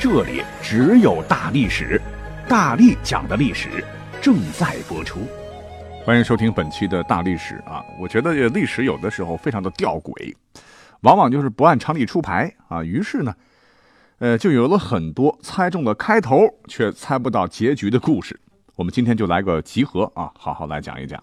这里只有大历史，大力讲的历史正在播出，欢迎收听本期的大历史啊！我觉得历史有的时候非常的吊诡，往往就是不按常理出牌啊。于是呢，呃，就有了很多猜中了开头却猜不到结局的故事。我们今天就来个集合啊，好好来讲一讲。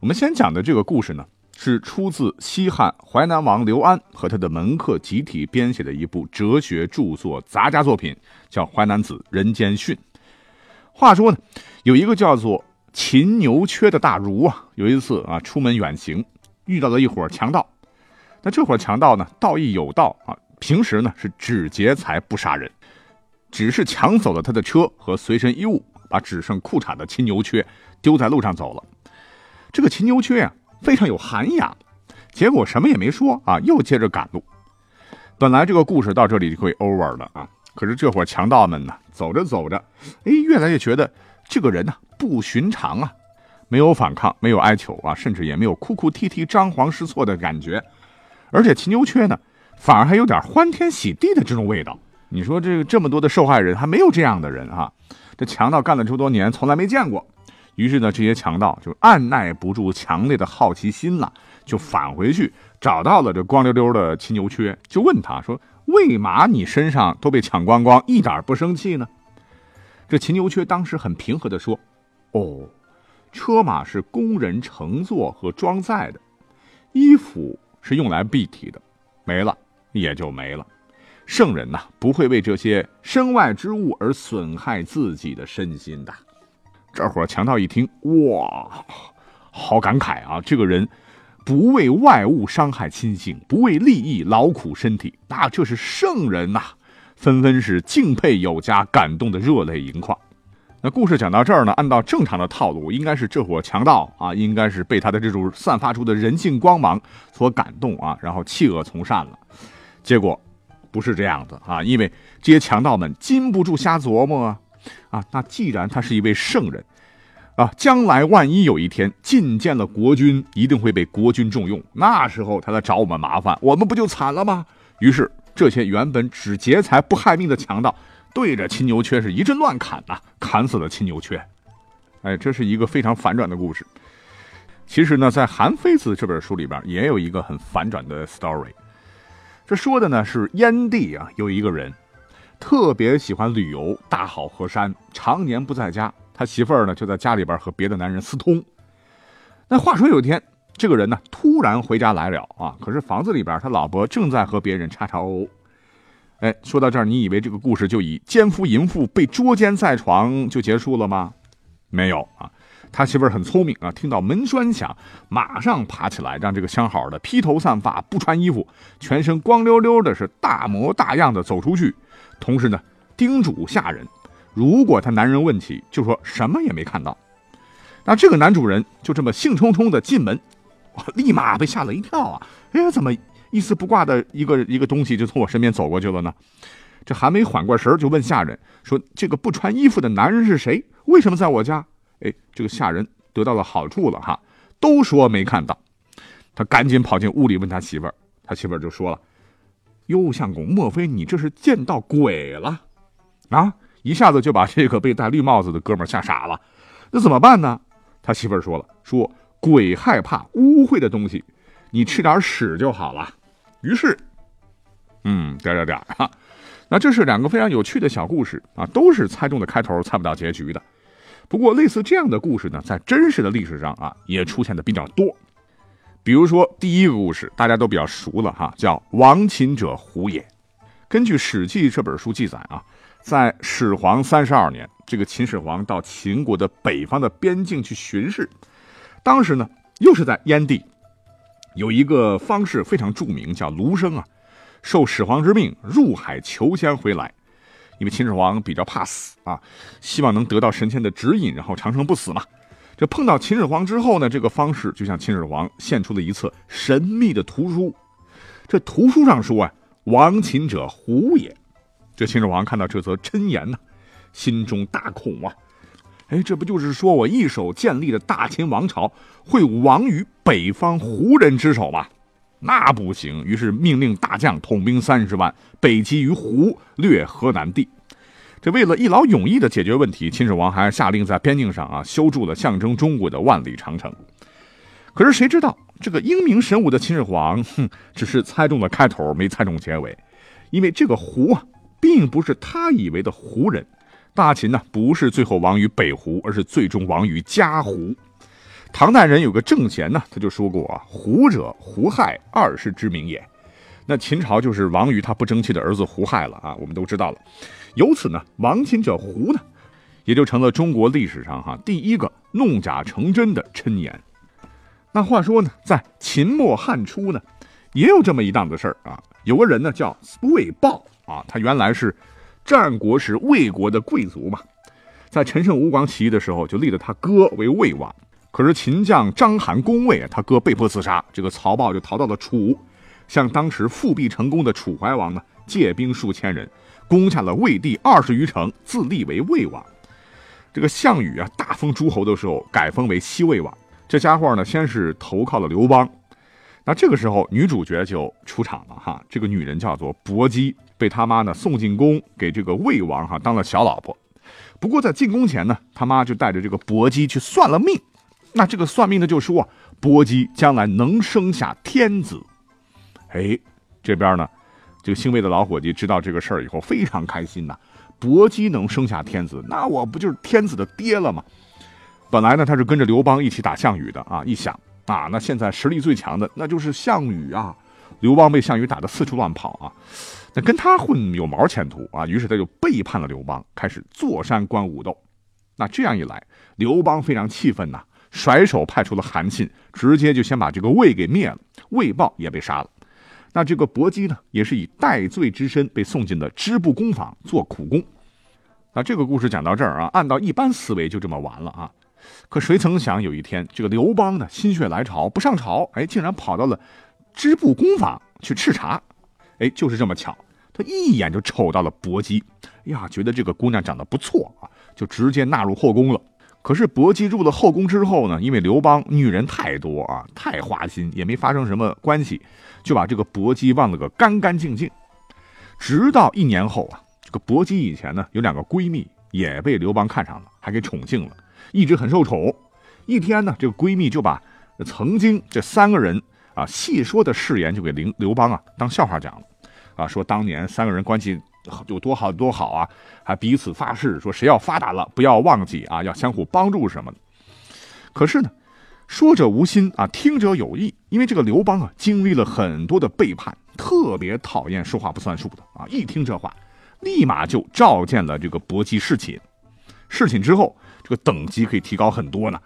我们先讲的这个故事呢。是出自西汉淮南王刘安和他的门客集体编写的一部哲学著作杂家作品，叫《淮南子·人间训》。话说呢，有一个叫做秦牛缺的大儒啊，有一次啊出门远行，遇到了一伙强盗。那这伙强盗呢，道义有道啊，平时呢是只劫财不杀人，只是抢走了他的车和随身衣物，把只剩裤衩的秦牛缺丢在路上走了。这个秦牛缺呀。非常有涵养，结果什么也没说啊，又接着赶路。本来这个故事到这里就可以 over 了啊，可是这伙强盗们呢，走着走着，哎，越来越觉得这个人呢不寻常啊，没有反抗，没有哀求啊，甚至也没有哭哭啼啼、张皇失措的感觉，而且秦牛缺呢，反而还有点欢天喜地的这种味道。你说这个这么多的受害人，还没有这样的人啊？这强盗干了这么多年，从来没见过。于是呢，这些强盗就按耐不住强烈的好奇心了，就返回去找到了这光溜溜的秦牛缺，就问他说：“为嘛你身上都被抢光光，一点不生气呢？”这秦牛缺当时很平和地说：“哦，车马是工人乘坐和装载的，衣服是用来蔽体的，没了也就没了。圣人呐，不会为这些身外之物而损害自己的身心的。”这伙强盗一听，哇，好感慨啊！这个人不为外物伤害亲性，不为利益劳苦身体，那这是圣人呐！纷纷是敬佩有加，感动的热泪盈眶。那故事讲到这儿呢，按照正常的套路，应该是这伙强盗啊，应该是被他的这种散发出的人性光芒所感动啊，然后弃恶从善了。结果不是这样子啊，因为这些强盗们禁不住瞎琢磨啊。啊，那既然他是一位圣人，啊，将来万一有一天觐见了国君，一定会被国君重用。那时候他来找我们麻烦，我们不就惨了吗？于是这些原本只劫财不害命的强盗，对着秦牛缺是一阵乱砍呐，砍死了秦牛缺。哎，这是一个非常反转的故事。其实呢，在《韩非子》这本书里边，也有一个很反转的 story。这说的呢是燕地啊，有一个人。特别喜欢旅游，大好河山，常年不在家。他媳妇儿呢，就在家里边和别的男人私通。那话说有一天，这个人呢突然回家来了啊，可是房子里边他老婆正在和别人叉叉哦。哎，说到这儿，你以为这个故事就以奸夫淫妇被捉奸在床就结束了吗？没有啊，他媳妇儿很聪明啊，听到门栓响，马上爬起来，让这个相好的披头散发，不穿衣服，全身光溜溜的，是大模大样的走出去。同时呢，叮嘱下人，如果他男人问起，就说什么也没看到。那这个男主人就这么兴冲冲的进门，立马被吓了一跳啊！哎，怎么一丝不挂的一个一个东西就从我身边走过去了呢？这还没缓过神就问下人说：“这个不穿衣服的男人是谁？为什么在我家？”哎，这个下人得到了好处了哈，都说没看到。他赶紧跑进屋里问他媳妇儿，他媳妇儿就说了。哟，相公，莫非你这是见到鬼了？啊！一下子就把这个被戴绿帽子的哥们吓傻了。那怎么办呢？他媳妇儿说了：“说鬼害怕污秽的东西，你吃点屎就好了。”于是，嗯，点点点哈。那这是两个非常有趣的小故事啊，都是猜中的开头，猜不到结局的。不过，类似这样的故事呢，在真实的历史上啊，也出现的比较多。比如说，第一个故事大家都比较熟了哈，叫“亡秦者胡也”。根据《史记》这本书记载啊，在始皇三十二年，这个秦始皇到秦国的北方的边境去巡视，当时呢，又是在燕地，有一个方士非常著名，叫卢生啊，受始皇之命入海求仙回来，因为秦始皇比较怕死啊，希望能得到神仙的指引，然后长生不死嘛。这碰到秦始皇之后呢，这个方士就向秦始皇献出了一册神秘的图书。这图书上说啊，亡秦者胡也。这秦始皇看到这则真言呢，心中大恐啊！哎，这不就是说我一手建立的大秦王朝会亡于北方胡人之手吗？那不行！于是命令大将统兵三十万，北击于胡，掠河南地。这为了一劳永逸的解决问题，秦始皇还下令在边境上啊修筑了象征中国的万里长城。可是谁知道这个英明神武的秦始皇，哼，只是猜中了开头，没猜中结尾。因为这个胡啊，并不是他以为的胡人。大秦呢，不是最后亡于北胡，而是最终亡于家胡。唐代人有个郑贤呢，他就说过啊：“胡者，胡亥二世之名也。”那秦朝就是亡于他不争气的儿子胡亥了啊。我们都知道了。由此呢，亡秦者胡呢，也就成了中国历史上哈第一个弄假成真的谶言。那话说呢，在秦末汉初呢，也有这么一档子事儿啊。有个人呢叫魏豹啊，他原来是战国时魏国的贵族嘛，在陈胜吴广起义的时候，就立了他哥为魏王。可是秦将章邯攻魏，他哥被迫自杀，这个曹豹就逃到了楚，向当时复辟成功的楚怀王呢借兵数千人。攻下了魏地二十余城，自立为魏王。这个项羽啊，大封诸侯的时候，改封为西魏王。这家伙呢，先是投靠了刘邦。那这个时候，女主角就出场了哈。这个女人叫做薄姬，被他妈呢送进宫，给这个魏王哈当了小老婆。不过在进宫前呢，他妈就带着这个薄姬去算了命。那这个算命的就说，薄姬将来能生下天子。哎，这边呢。这个姓魏的老伙计知道这个事儿以后非常开心呐，薄姬能生下天子，那我不就是天子的爹了吗？本来呢他是跟着刘邦一起打项羽的啊，一想啊，那现在实力最强的那就是项羽啊，刘邦被项羽打得四处乱跑啊，那跟他混有毛前途啊，于是他就背叛了刘邦，开始坐山观武斗。那这样一来，刘邦非常气愤呐，甩手派出了韩信，直接就先把这个魏给灭了，魏豹也被杀了。那这个薄姬呢，也是以戴罪之身被送进了织布工坊做苦工。那这个故事讲到这儿啊，按照一般思维就这么完了啊。可谁曾想有一天，这个刘邦呢心血来潮不上朝，哎，竟然跑到了织布工坊去视察。哎，就是这么巧，他一眼就瞅到了薄姬，哎呀，觉得这个姑娘长得不错啊，就直接纳入后宫了。可是薄姬入了后宫之后呢，因为刘邦女人太多啊，太花心，也没发生什么关系，就把这个薄姬忘了个干干净净。直到一年后啊，这个薄姬以前呢有两个闺蜜也被刘邦看上了，还给宠幸了，一直很受宠。一天呢，这个闺蜜就把曾经这三个人啊细说的誓言就给刘刘邦啊当笑话讲了，啊，说当年三个人关系。有多好多好啊！还彼此发誓说，谁要发达了，不要忘记啊，要相互帮助什么的。可是呢，说者无心啊，听者有意。因为这个刘邦啊，经历了很多的背叛，特别讨厌说话不算数的啊。一听这话，立马就召见了这个薄姬侍寝。侍寝之后，这个等级可以提高很多呢。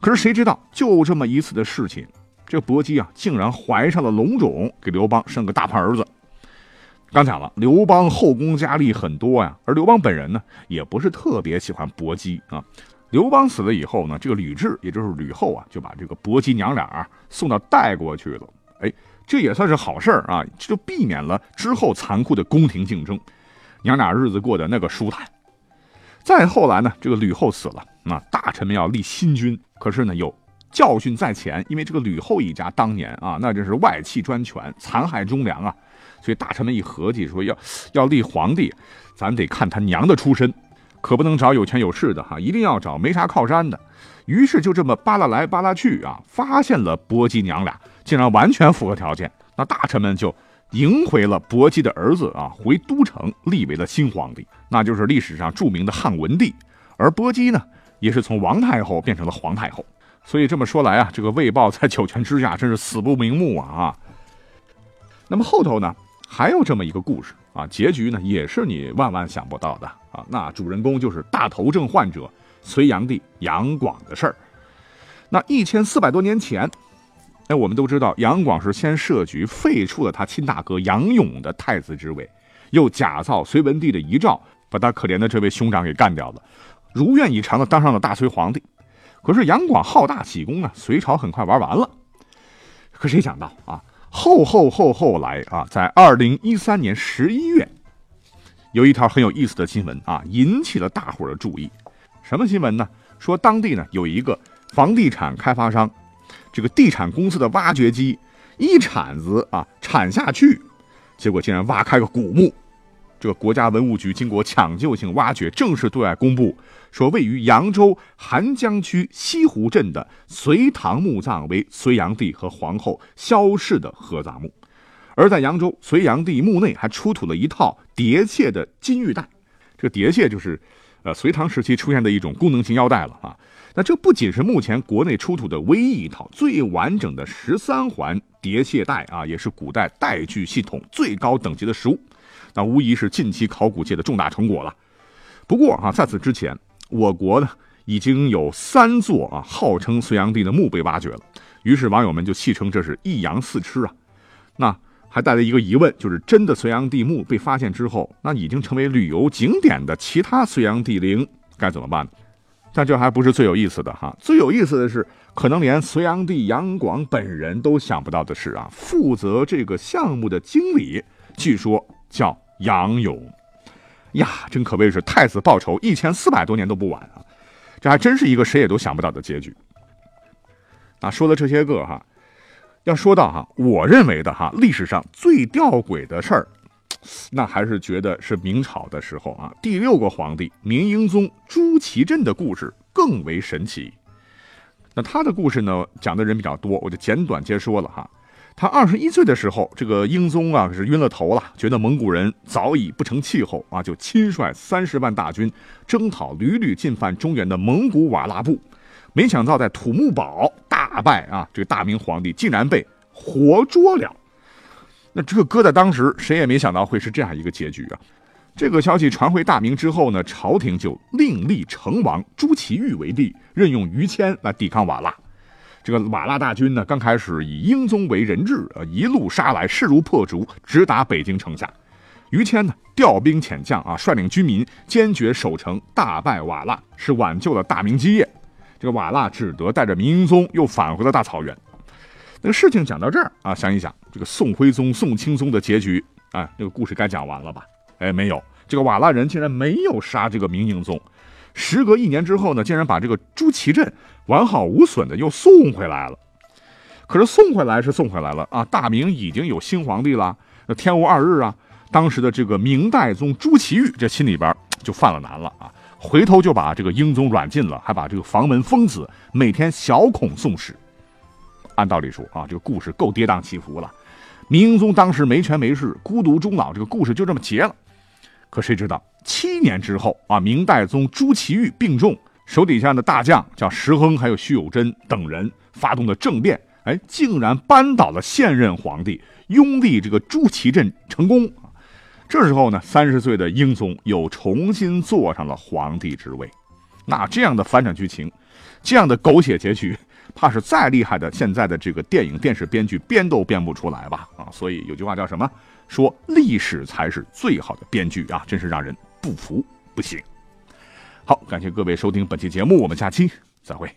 可是谁知道，就这么一次的侍寝，这个薄姬啊，竟然怀上了龙种，给刘邦生个大胖儿子。刚讲了，刘邦后宫佳丽很多呀，而刘邦本人呢，也不是特别喜欢薄姬啊。刘邦死了以后呢，这个吕雉，也就是吕后啊，就把这个薄姬娘俩啊送到代国去了。哎，这也算是好事儿啊，这就避免了之后残酷的宫廷竞争，娘俩日子过得那个舒坦。再后来呢，这个吕后死了，那大臣们要立新君，可是呢，有教训在前，因为这个吕后一家当年啊，那真是外戚专权，残害忠良啊。所以大臣们一合计，说要要立皇帝，咱得看他娘的出身，可不能找有钱有势的哈，一定要找没啥靠山的。于是就这么扒拉来扒拉去啊，发现了薄姬娘俩竟然完全符合条件。那大臣们就迎回了薄姬的儿子啊，回都城立为了新皇帝，那就是历史上著名的汉文帝。而薄姬呢，也是从王太后变成了皇太后。所以这么说来啊，这个魏豹在九泉之下真是死不瞑目啊啊！那么后头呢？还有这么一个故事啊，结局呢也是你万万想不到的啊。那主人公就是大头症患者隋炀帝杨广的事儿。那一千四百多年前，哎，我们都知道杨广是先设局废黜了他亲大哥杨勇的太子之位，又假造隋文帝的遗诏，把他可怜的这位兄长给干掉了，如愿以偿的当上了大隋皇帝。可是杨广好大喜功啊，隋朝很快玩完了。可谁想到啊，后后后后来啊，在二零一三年十一月，有一条很有意思的新闻啊，引起了大伙的注意。什么新闻呢？说当地呢有一个房地产开发商，这个地产公司的挖掘机一铲子啊铲下去，结果竟然挖开个古墓。这个国家文物局经过抢救性挖掘，正式对外公布说，位于扬州邗江区西湖镇的隋唐墓葬为隋炀帝和皇后萧氏的合葬墓。而在扬州隋炀帝墓内还出土了一套叠楔的金玉带，这个叠楔就是，呃，隋唐时期出现的一种功能性腰带了啊。那这不仅是目前国内出土的唯一一套最完整的十三环叠楔带啊，也是古代带锯系统最高等级的实物。那无疑是近期考古界的重大成果了。不过啊，在此之前，我国呢已经有三座啊号称隋炀帝的墓被挖掘了。于是网友们就戏称这是一阳四吃啊。那还带来一个疑问，就是真的隋炀帝墓被发现之后，那已经成为旅游景点的其他隋炀帝陵该怎么办呢？但这还不是最有意思的哈，最有意思的是，可能连隋炀帝杨广本人都想不到的是啊，负责这个项目的经理，据说。叫杨勇，呀，真可谓是太子报仇一千四百多年都不晚啊！这还真是一个谁也都想不到的结局。啊，说了这些个哈，要说到哈，我认为的哈，历史上最吊诡的事儿，那还是觉得是明朝的时候啊，第六个皇帝明英宗朱祁镇的故事更为神奇。那他的故事呢，讲的人比较多，我就简短接说了哈。他二十一岁的时候，这个英宗啊是晕了头了，觉得蒙古人早已不成气候啊，就亲率三十万大军征讨屡屡进犯中原的蒙古瓦剌部，没想到在土木堡大败啊，这个大明皇帝竟然被活捉了。那这个搁在当时，谁也没想到会是这样一个结局啊！这个消息传回大明之后呢，朝廷就另立成王朱祁钰为帝，任用于谦来抵抗瓦剌。这个瓦剌大军呢，刚开始以英宗为人质，呃，一路杀来，势如破竹，直达北京城下。于谦呢，调兵遣将啊，率领军民坚决守城，大败瓦剌，是挽救了大明基业。这个瓦剌只得带着明英宗又返回了大草原。那个事情讲到这儿啊，想一想，这个宋徽宗、宋钦宗的结局啊，这个故事该讲完了吧？哎，没有，这个瓦剌人竟然没有杀这个明英宗。时隔一年之后呢，竟然把这个朱祁镇完好无损的又送回来了。可是送回来是送回来了啊，大明已经有新皇帝了，天无二日啊。当时的这个明代宗朱祁钰这心里边就犯了难了啊，回头就把这个英宗软禁了，还把这个房门封死，每天小孔送使。按道理说啊，这个故事够跌宕起伏了。明英宗当时没权没势，孤独终老，这个故事就这么结了。可谁知道？七年之后啊，明代宗朱祁钰病重，手底下的大将叫石亨，还有徐有贞等人发动的政变，哎，竟然扳倒了现任皇帝，拥立这个朱祁镇成功啊。这时候呢，三十岁的英宗又重新坐上了皇帝之位。那这样的反转剧情，这样的狗血结局，怕是再厉害的现在的这个电影电视编剧编都编不出来吧？啊，所以有句话叫什么？说历史才是最好的编剧啊，真是让人。不服不行。好，感谢各位收听本期节目，我们下期再会。